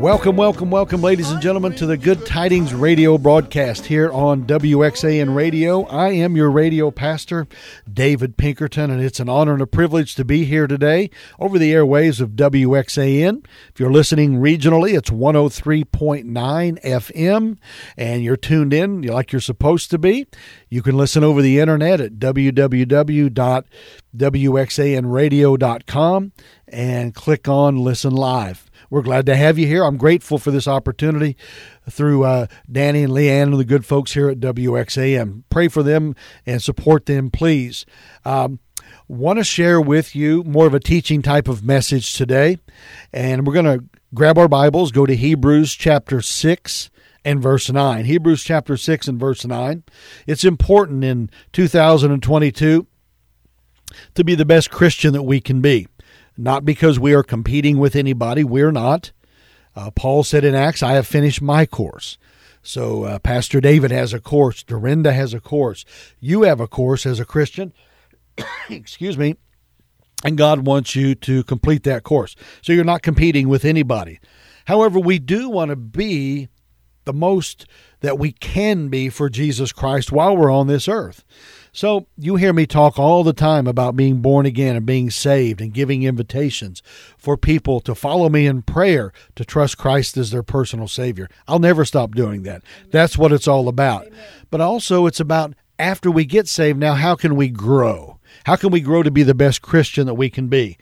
Welcome, welcome, welcome, ladies and gentlemen, to the Good Tidings radio broadcast here on WXAN Radio. I am your radio pastor, David Pinkerton, and it's an honor and a privilege to be here today over the airwaves of WXAN. If you're listening regionally, it's 103.9 FM, and you're tuned in like you're supposed to be. You can listen over the internet at www.wxanradio.com and click on Listen Live. We're glad to have you here. I'm grateful for this opportunity through uh, Danny and Leanne and the good folks here at WXAN. Pray for them and support them, please. Um, want to share with you more of a teaching type of message today, and we're going to grab our Bibles, go to Hebrews chapter 6 and verse 9. Hebrews chapter 6 and verse 9. It's important in 2022 to be the best Christian that we can be not because we are competing with anybody. We're not. Uh, Paul said in Acts, I have finished my course. So uh, Pastor David has a course. Dorinda has a course. You have a course as a Christian. Excuse me. And God wants you to complete that course. So you're not competing with anybody. However, we do want to be the most that we can be for Jesus Christ while we're on this earth. So you hear me talk all the time about being born again and being saved and giving invitations for people to follow me in prayer to trust Christ as their personal Savior. I'll never stop doing that. That's what it's all about. But also, it's about after we get saved, now how can we grow? How can we grow to be the best Christian that we can be?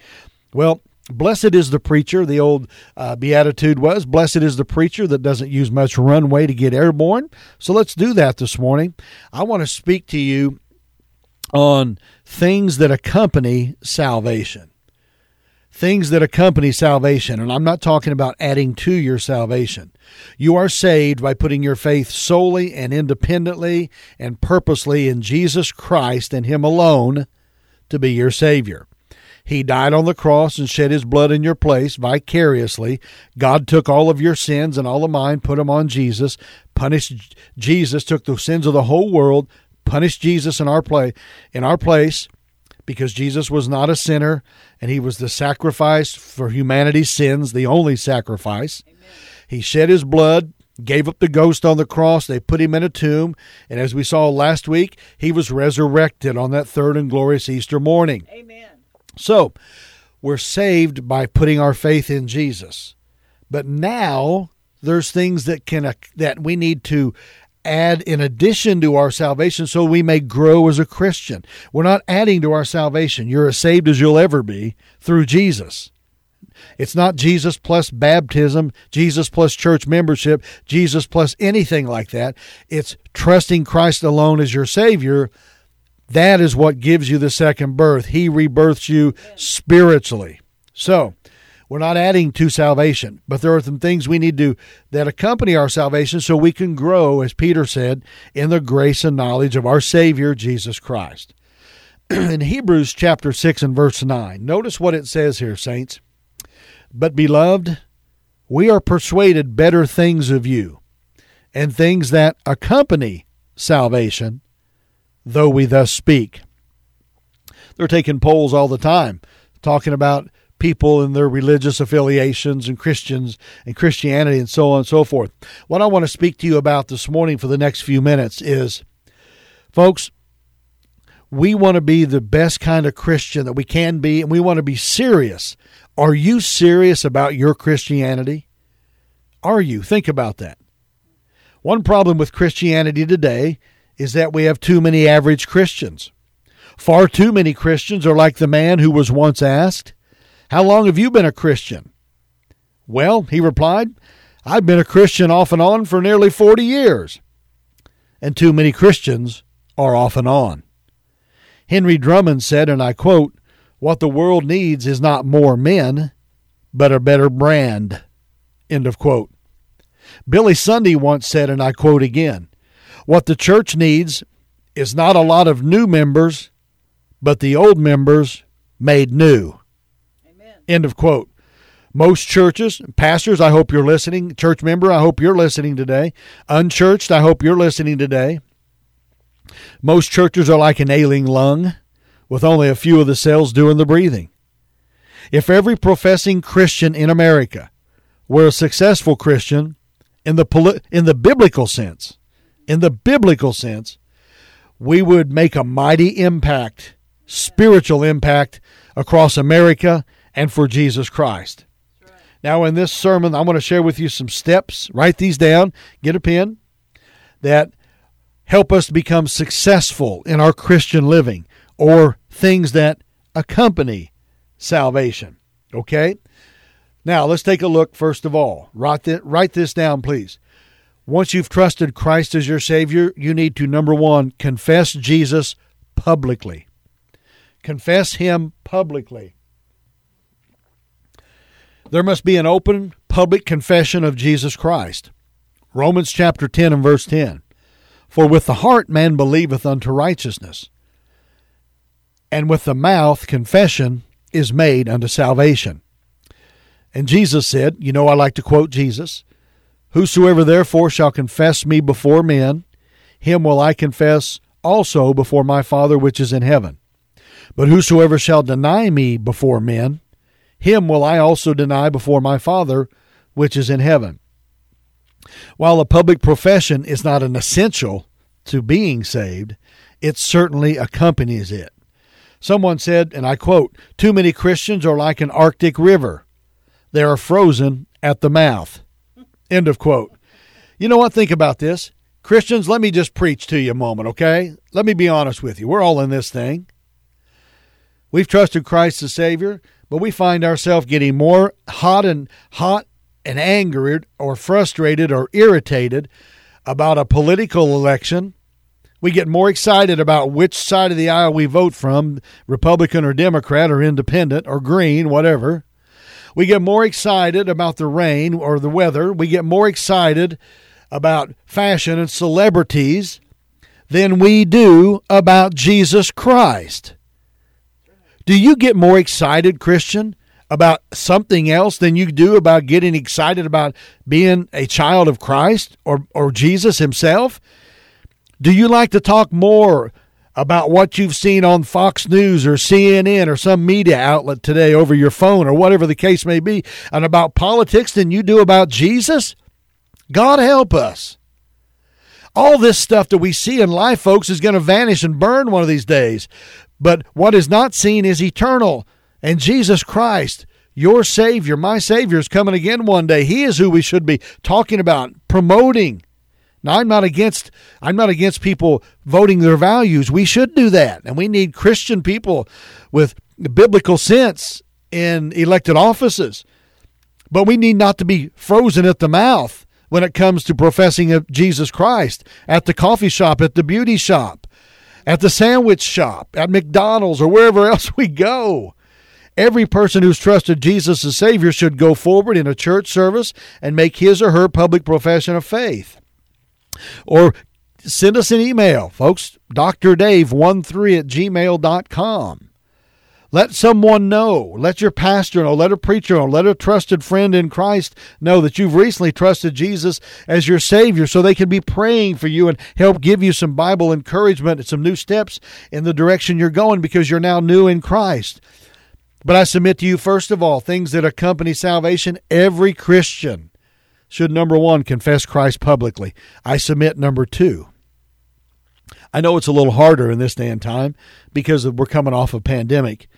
Well, Blessed is the preacher, the old uh, beatitude was, blessed is the preacher that doesn't use much runway to get airborne. So let's do that this morning. I want to speak to you on things that accompany salvation. Things that accompany salvation. And I'm not talking about adding to your salvation. You are saved by putting your faith solely and independently and purposely in Jesus Christ and Him alone to be your Savior. He died on the cross and shed his blood in your place vicariously. God took all of your sins and all of mine, put them on Jesus, punished Jesus, took the sins of the whole world, punished Jesus in our play in our place because Jesus was not a sinner and he was the sacrifice for humanity's sins, the only sacrifice. Amen. He shed his blood, gave up the ghost on the cross, they put him in a tomb, and as we saw last week, he was resurrected on that third and glorious Easter morning. Amen. So, we're saved by putting our faith in Jesus. But now there's things that can that we need to add in addition to our salvation so we may grow as a Christian. We're not adding to our salvation. You're as saved as you'll ever be through Jesus. It's not Jesus plus baptism, Jesus plus church membership, Jesus plus anything like that. It's trusting Christ alone as your Savior. That is what gives you the second birth. He rebirths you spiritually. So, we're not adding to salvation, but there are some things we need to that accompany our salvation so we can grow, as Peter said, in the grace and knowledge of our Savior Jesus Christ. in Hebrews chapter 6 and verse 9, notice what it says here, saints. But beloved, we are persuaded better things of you, and things that accompany salvation, though we thus speak. They're taking polls all the time, talking about people and their religious affiliations and Christians and Christianity and so on and so forth. What I want to speak to you about this morning for the next few minutes is, folks, we want to be the best kind of Christian that we can be, and we want to be serious. Are you serious about your Christianity? Are you? Think about that. One problem with Christianity today is that we have too many average Christians. Far too many Christians are like the man who was once asked, how long have you been a Christian? Well, he replied, I've been a Christian off and on for nearly 40 years. And too many Christians are off and on. Henry Drummond said, and I quote, What the world needs is not more men, but a better brand. End of quote. Billy Sunday once said, and I quote again, What the church needs is not a lot of new members, but the old members made new. End of quote. Most churches, pastors, I hope you're listening. Church member, I hope you're listening today. Unchurched, I hope you're listening today. Most churches are like an ailing lung with only a few of the cells doing the breathing. If every professing Christian in America we're a successful Christian in the in the biblical sense, in the biblical sense, we would make a mighty impact, spiritual impact across America and for Jesus Christ. Now, in this sermon, I want to share with you some steps. Write these down, get a pen, that help us become successful in our Christian living or things that accompany salvation. Okay? Now, let's take a look first of all. Write, write this down, please. Once you've trusted Christ as your Savior, you need to, number one, confess Jesus publicly. Confess Him publicly. There must be an open, public confession of Jesus Christ. Romans chapter 10 and verse 10. For with the heart man believeth unto righteousness, and with the mouth confession is made unto salvation. And Jesus said, you know, I like to quote Jesus, Whosoever therefore shall confess me before men, him will I confess also before my Father which is in heaven. But whosoever shall deny me before men, him will I also deny before my Father which is in heaven. While a public profession is not an essential to being saved, it certainly accompanies it. Someone said, and I quote, Too many Christians are like an Arctic river. They are frozen at the mouth. End of quote. You know what? Think about this. Christians, let me just preach to you a moment, okay? Let me be honest with you. We're all in this thing. We've trusted Christ as Savior, but we find ourselves getting more hot and hot and angered or frustrated or irritated about a political election. We get more excited about which side of the aisle we vote from, Republican or Democrat or independent or green, whatever. We get more excited about the rain or the weather. We get more excited about fashion and celebrities than we do about Jesus Christ. Do you get more excited, Christian, about something else than you do about getting excited about being a child of Christ or, or Jesus Himself? Do you like to talk more about what you've seen on Fox News or CNN or some media outlet today over your phone or whatever the case may be, and about politics than you do about Jesus? God help us. All this stuff that we see in life, folks, is going to vanish and burn one of these days. But what is not seen is eternal. And Jesus Christ, your Savior, my Savior, is coming again one day. He is who we should be talking about, promoting, now I'm not against I'm not against people voting their values. We should do that. And we need Christian people with biblical sense in elected offices. But we need not to be frozen at the mouth when it comes to professing of Jesus Christ at the coffee shop, at the beauty shop, at the sandwich shop, at McDonald's or wherever else we go. Every person who's trusted Jesus as Savior should go forward in a church service and make his or her public profession of faith. Or send us an email, folks, drdave13 at gmail.com. Let someone know. Let your pastor know. Let a preacher know. Let a trusted friend in Christ know that you've recently trusted Jesus as your Savior so they can be praying for you and help give you some Bible encouragement and some new steps in the direction you're going because you're now new in Christ. But I submit to you, first of all, things that accompany salvation. Every Christian should number one confess Christ publicly. I submit number two. I know it's a little harder in this day and time because we're coming off a pandemic.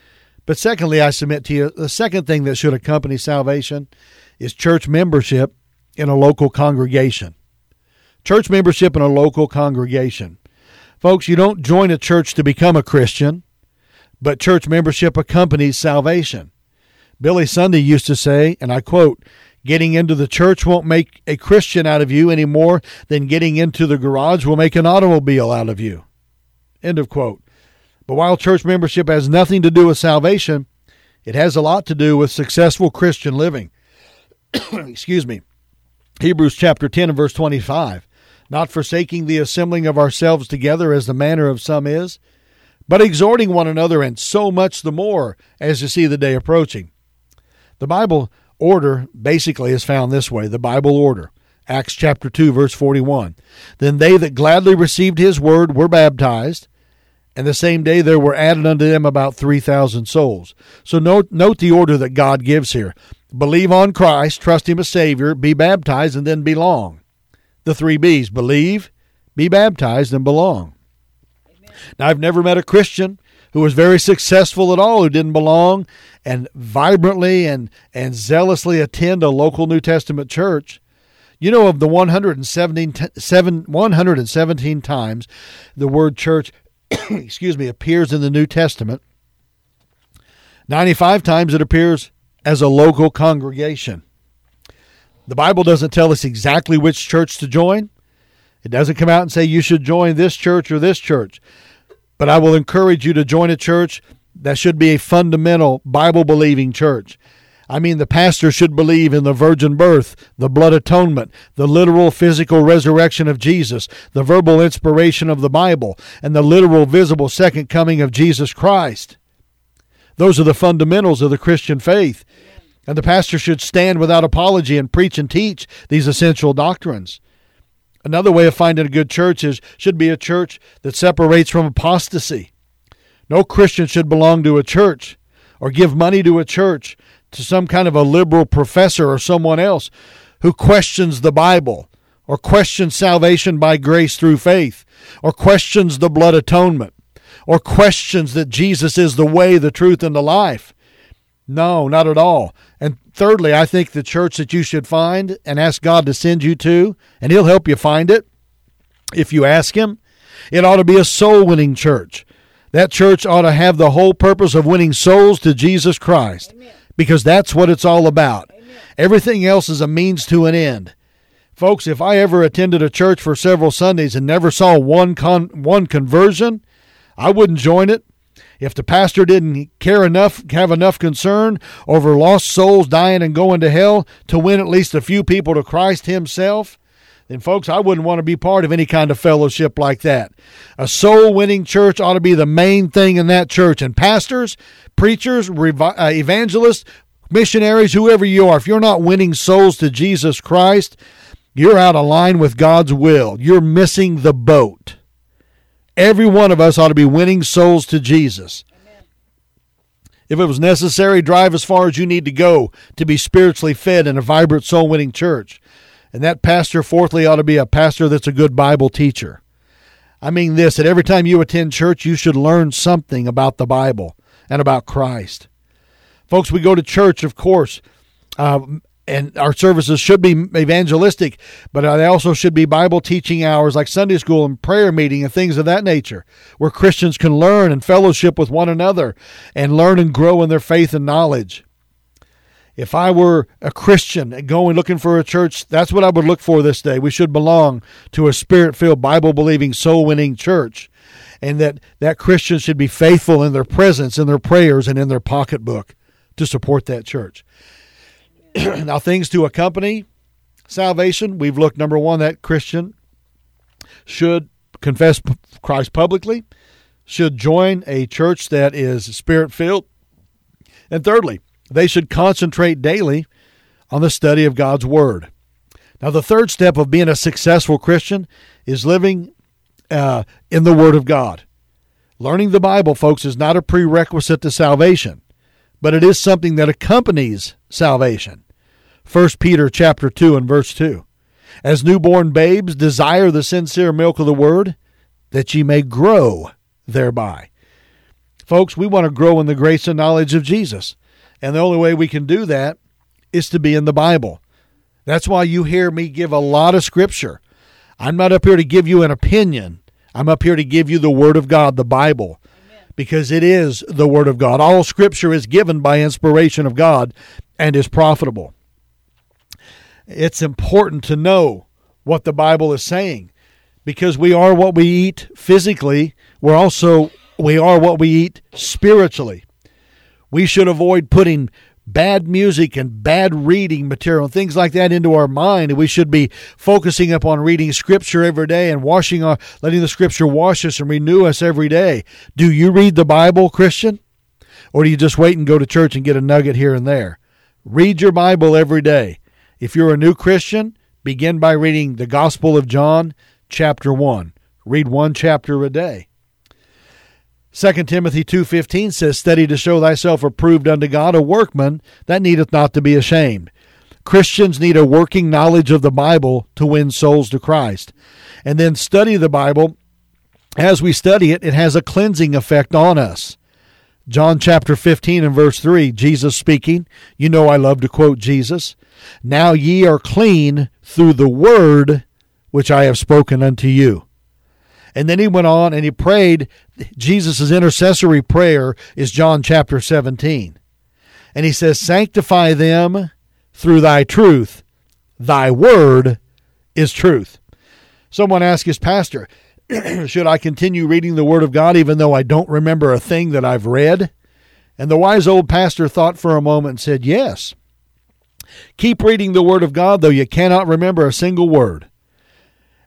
But secondly, I submit to you the second thing that should accompany salvation is church membership in a local congregation. Church membership in a local congregation. Folks, you don't join a church to become a Christian, but church membership accompanies salvation. Billy Sunday used to say, and I quote, Getting into the church won't make a Christian out of you any more than getting into the garage will make an automobile out of you. End of quote. But while church membership has nothing to do with salvation, it has a lot to do with successful Christian living. Excuse me. Hebrews chapter 10 and verse 25. Not forsaking the assembling of ourselves together as the manner of some is, but exhorting one another, and so much the more as you see the day approaching. The Bible order basically is found this way the Bible order. Acts chapter 2, verse 41. Then they that gladly received his word were baptized, and the same day there were added unto them about 3,000 souls. So note, note the order that God gives here. believe on Christ, trust Him as Savior, be baptized, and then belong. The three B's believe, be baptized, and belong. Now, I've never met a Christian who was very successful at all who didn't belong and vibrantly and, and zealously attend a local New Testament church. You know, of the 117, 117 times the word church, excuse me, appears in the New Testament, 95 times it appears as a local congregation. The Bible doesn't tell us exactly which church to join. It doesn't come out and say you should join this church or this church. But I will encourage you to join a church that should be a fundamental Bible believing church. I mean, the pastor should believe in the virgin birth, the blood atonement, the literal physical resurrection of Jesus, the verbal inspiration of the Bible, and the literal visible second coming of Jesus Christ. Those are the fundamentals of the Christian faith. And the pastor should stand without apology and preach and teach these essential doctrines. Another way of finding a good church is should be a church that separates from apostasy. No Christian should belong to a church or give money to a church to some kind of a liberal professor or someone else who questions the Bible or questions salvation by grace through faith or questions the blood atonement or questions that Jesus is the way, the truth, and the life. No, not at all. And thirdly, I think the church that you should find and ask God to send you to, and He'll help you find it if you ask Him, it ought to be a soul winning church. That church ought to have the whole purpose of winning souls to Jesus Christ Amen. because that's what it's all about. Amen. Everything else is a means to an end. Folks, if I ever attended a church for several Sundays and never saw one con- one conversion, I wouldn't join it. If the pastor didn't care enough, have enough concern over lost souls dying and going to hell to win at least a few people to Christ Himself, then, folks, I wouldn't want to be part of any kind of fellowship like that. A soul winning church ought to be the main thing in that church. And pastors, preachers, uh, evangelists, missionaries, whoever you are, if you're not winning souls to Jesus Christ, you're out of line with God's will. You're missing the boat. Every one of us ought to be winning souls to Jesus. If it was necessary, drive as far as you need to go to be spiritually fed in a vibrant soul winning church. And that pastor, fourthly, ought to be a pastor that's a good Bible teacher. I mean this that every time you attend church, you should learn something about the Bible and about Christ. Folks, we go to church, of course, uh, and our services should be evangelistic, but they also should be Bible teaching hours like Sunday school and prayer meeting and things of that nature, where Christians can learn and fellowship with one another and learn and grow in their faith and knowledge. If I were a Christian going looking for a church, that's what I would look for this day. We should belong to a spirit filled, Bible believing, soul winning church. And that, that Christians should be faithful in their presence, in their prayers, and in their pocketbook to support that church. now, things to accompany salvation. We've looked, number one, that Christian should confess Christ publicly, should join a church that is spirit filled. And thirdly, they should concentrate daily on the study of God's Word. Now, the third step of being a successful Christian is living uh, in the Word of God. Learning the Bible, folks, is not a prerequisite to salvation, but it is something that accompanies salvation. 1 Peter chapter 2 and verse 2. As newborn babes desire the sincere milk of the word, that ye may grow thereby. Folks, we want to grow in the grace and knowledge of Jesus. And the only way we can do that is to be in the Bible. That's why you hear me give a lot of scripture. I'm not up here to give you an opinion. I'm up here to give you the Word of God, the Bible, because it is the Word of God. All scripture is given by inspiration of God and is profitable it's important to know what the Bible is saying because we are what we eat physically, we're also we are what we eat spiritually. We should avoid putting bad music and bad reading material and things like that into our mind. We should be focusing upon reading scripture every day and washing our letting the scripture wash us and renew us every day. Do you read the Bible, Christian? Or do you just wait and go to church and get a nugget here and there? Read your Bible every day. If you're a new Christian, begin by reading the Gospel of John, chapter 1. Read one chapter a day. 2 Timothy 2:15 says, "Study to show thyself approved unto God, a workman that needeth not to be ashamed." Christians need a working knowledge of the Bible to win souls to Christ. And then study the Bible. As we study it, it has a cleansing effect on us. John chapter 15 and verse 3, Jesus speaking. You know I love to quote Jesus. Now ye are clean through the word which I have spoken unto you. And then he went on and he prayed. Jesus' intercessory prayer is John chapter 17. And he says, Sanctify them through thy truth. Thy word is truth. Someone asked his pastor, Should I continue reading the Word of God even though I don't remember a thing that I've read? And the wise old pastor thought for a moment and said, Yes. Keep reading the Word of God though you cannot remember a single word.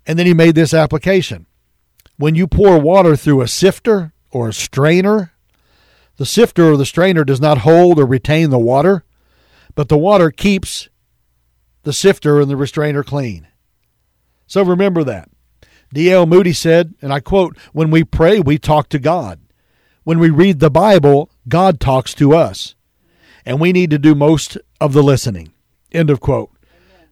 And then he made this application. When you pour water through a sifter or a strainer, the sifter or the strainer does not hold or retain the water, but the water keeps the sifter and the restrainer clean. So remember that. D.L. Moody said, and I quote, When we pray, we talk to God. When we read the Bible, God talks to us. And we need to do most of the listening. End of quote.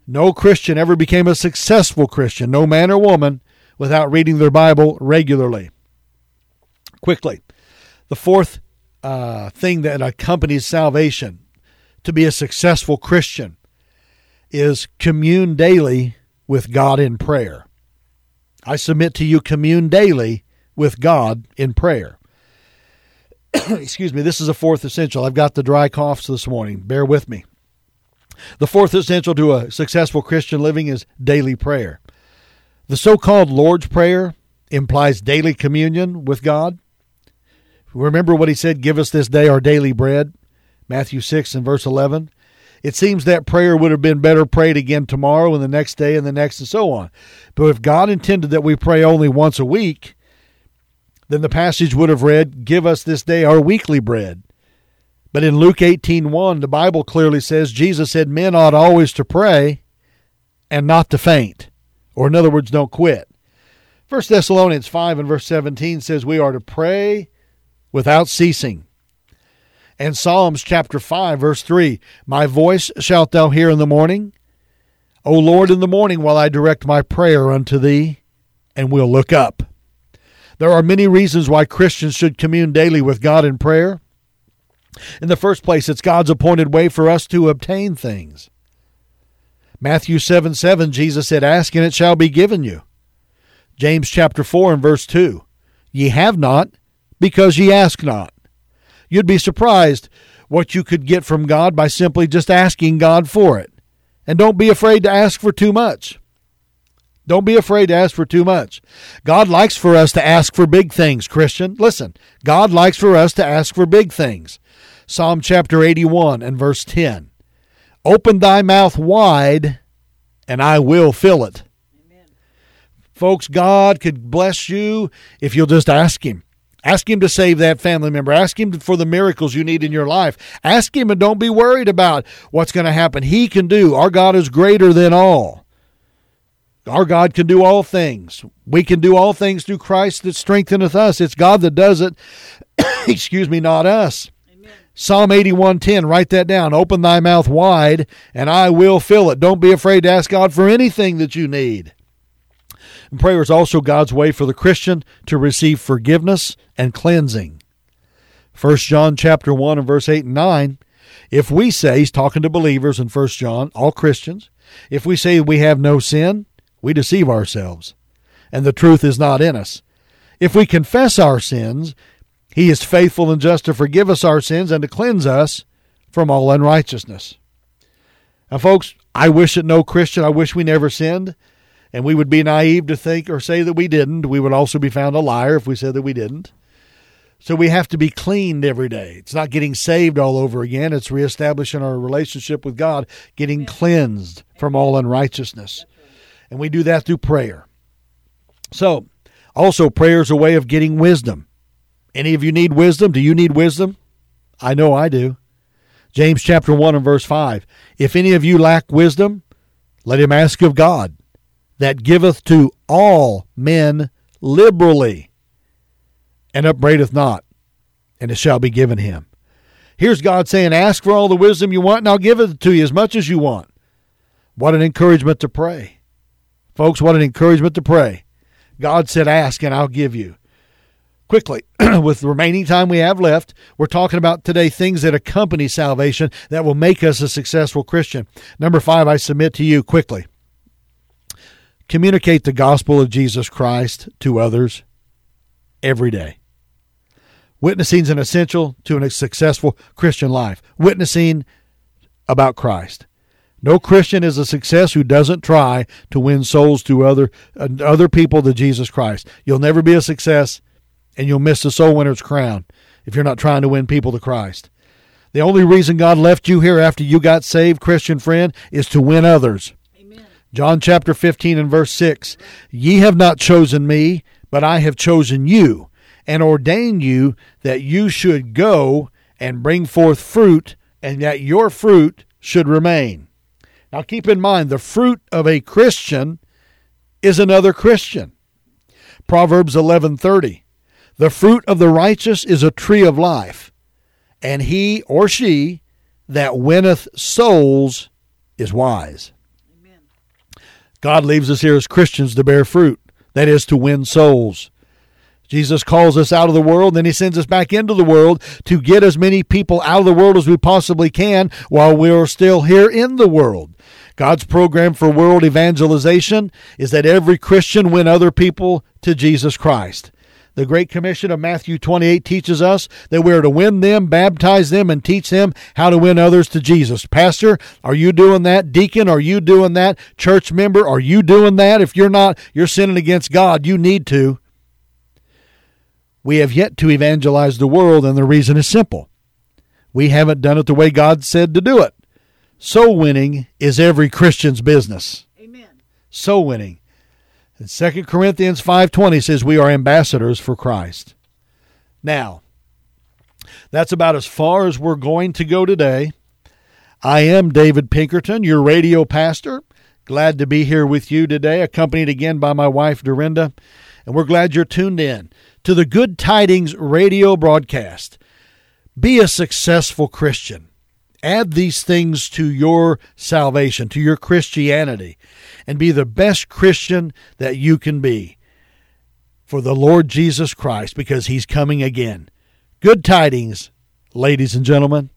No Christian ever became a successful Christian, no man or woman, without reading their Bible regularly. Quickly, the fourth uh, thing that accompanies salvation to be a successful Christian is commune daily with God in prayer. I submit to you, commune daily with God in prayer. Excuse me, this is a fourth essential. I've got the dry coughs this morning. Bear with me. The fourth essential to a successful Christian living is daily prayer. The so called Lord's Prayer implies daily communion with God. Remember what he said, Give us this day our daily bread. Matthew 6 and verse 11. It seems that prayer would have been better prayed again tomorrow and the next day and the next and so on. But if God intended that we pray only once a week, then the passage would have read, Give us this day our weekly bread. But in Luke 18:1, the Bible clearly says Jesus said men ought always to pray and not to faint. Or in other words, don't quit. 1 Thessalonians 5 and verse 17 says we are to pray without ceasing. And Psalms chapter 5, verse 3 My voice shalt thou hear in the morning. O Lord, in the morning while I direct my prayer unto thee, and will look up. There are many reasons why Christians should commune daily with God in prayer. In the first place, it's God's appointed way for us to obtain things. Matthew 7 7, Jesus said, Ask and it shall be given you. James chapter 4 and verse 2, Ye have not, because ye ask not. You'd be surprised what you could get from God by simply just asking God for it. And don't be afraid to ask for too much. Don't be afraid to ask for too much. God likes for us to ask for big things, Christian. Listen, God likes for us to ask for big things. Psalm chapter 81 and verse 10. Open thy mouth wide, and I will fill it. Amen. Folks, God could bless you if you'll just ask Him. Ask Him to save that family member. Ask Him for the miracles you need in your life. Ask Him and don't be worried about what's going to happen. He can do. Our God is greater than all. Our God can do all things. We can do all things through Christ that strengtheneth us. It's God that does it. Excuse me, not us. Psalm 81:10, write that down. Open thy mouth wide, and I will fill it. Don't be afraid to ask God for anything that you need. And prayer is also God's way for the Christian to receive forgiveness and cleansing. 1 John chapter 1 and verse 8 and 9, if we say, he's talking to believers in 1 John, all Christians, if we say we have no sin, we deceive ourselves, and the truth is not in us. If we confess our sins, he is faithful and just to forgive us our sins and to cleanse us from all unrighteousness. Now, folks, I wish that no Christian, I wish we never sinned. And we would be naive to think or say that we didn't. We would also be found a liar if we said that we didn't. So we have to be cleaned every day. It's not getting saved all over again. It's reestablishing our relationship with God, getting cleansed from all unrighteousness. And we do that through prayer. So, also, prayer is a way of getting wisdom. Any of you need wisdom? Do you need wisdom? I know I do. James chapter 1 and verse 5. If any of you lack wisdom, let him ask of God, that giveth to all men liberally, and upbraideth not, and it shall be given him. Here's God saying, Ask for all the wisdom you want, and I'll give it to you as much as you want. What an encouragement to pray. Folks, what an encouragement to pray. God said, Ask, and I'll give you. Quickly, with the remaining time we have left, we're talking about today things that accompany salvation that will make us a successful Christian. Number five, I submit to you quickly communicate the gospel of Jesus Christ to others every day. Witnessing is an essential to a successful Christian life. Witnessing about Christ. No Christian is a success who doesn't try to win souls to other uh, other people to Jesus Christ. You'll never be a success and you'll miss the soul winner's crown if you're not trying to win people to Christ. The only reason God left you here after you got saved, Christian friend, is to win others. John chapter 15 and verse 6 Ye have not chosen me, but I have chosen you, and ordained you that you should go and bring forth fruit, and that your fruit should remain. Now keep in mind, the fruit of a Christian is another Christian. Proverbs 11:30 The fruit of the righteous is a tree of life, and he or she that winneth souls is wise. God leaves us here as Christians to bear fruit, that is, to win souls. Jesus calls us out of the world, then he sends us back into the world to get as many people out of the world as we possibly can while we're still here in the world. God's program for world evangelization is that every Christian win other people to Jesus Christ. The Great Commission of Matthew 28 teaches us that we are to win them, baptize them, and teach them how to win others to Jesus. Pastor, are you doing that? Deacon, are you doing that? Church member, are you doing that? If you're not, you're sinning against God. You need to. We have yet to evangelize the world, and the reason is simple. We haven't done it the way God said to do it. Soul winning is every Christian's business. Amen. Soul winning. And 2 Corinthians 5:20 says we are ambassadors for Christ. Now, that's about as far as we're going to go today. I am David Pinkerton, your radio pastor. Glad to be here with you today, accompanied again by my wife Dorinda, and we're glad you're tuned in to the Good Tidings radio broadcast. Be a successful Christian. Add these things to your salvation, to your Christianity, and be the best Christian that you can be for the Lord Jesus Christ because he's coming again. Good tidings, ladies and gentlemen.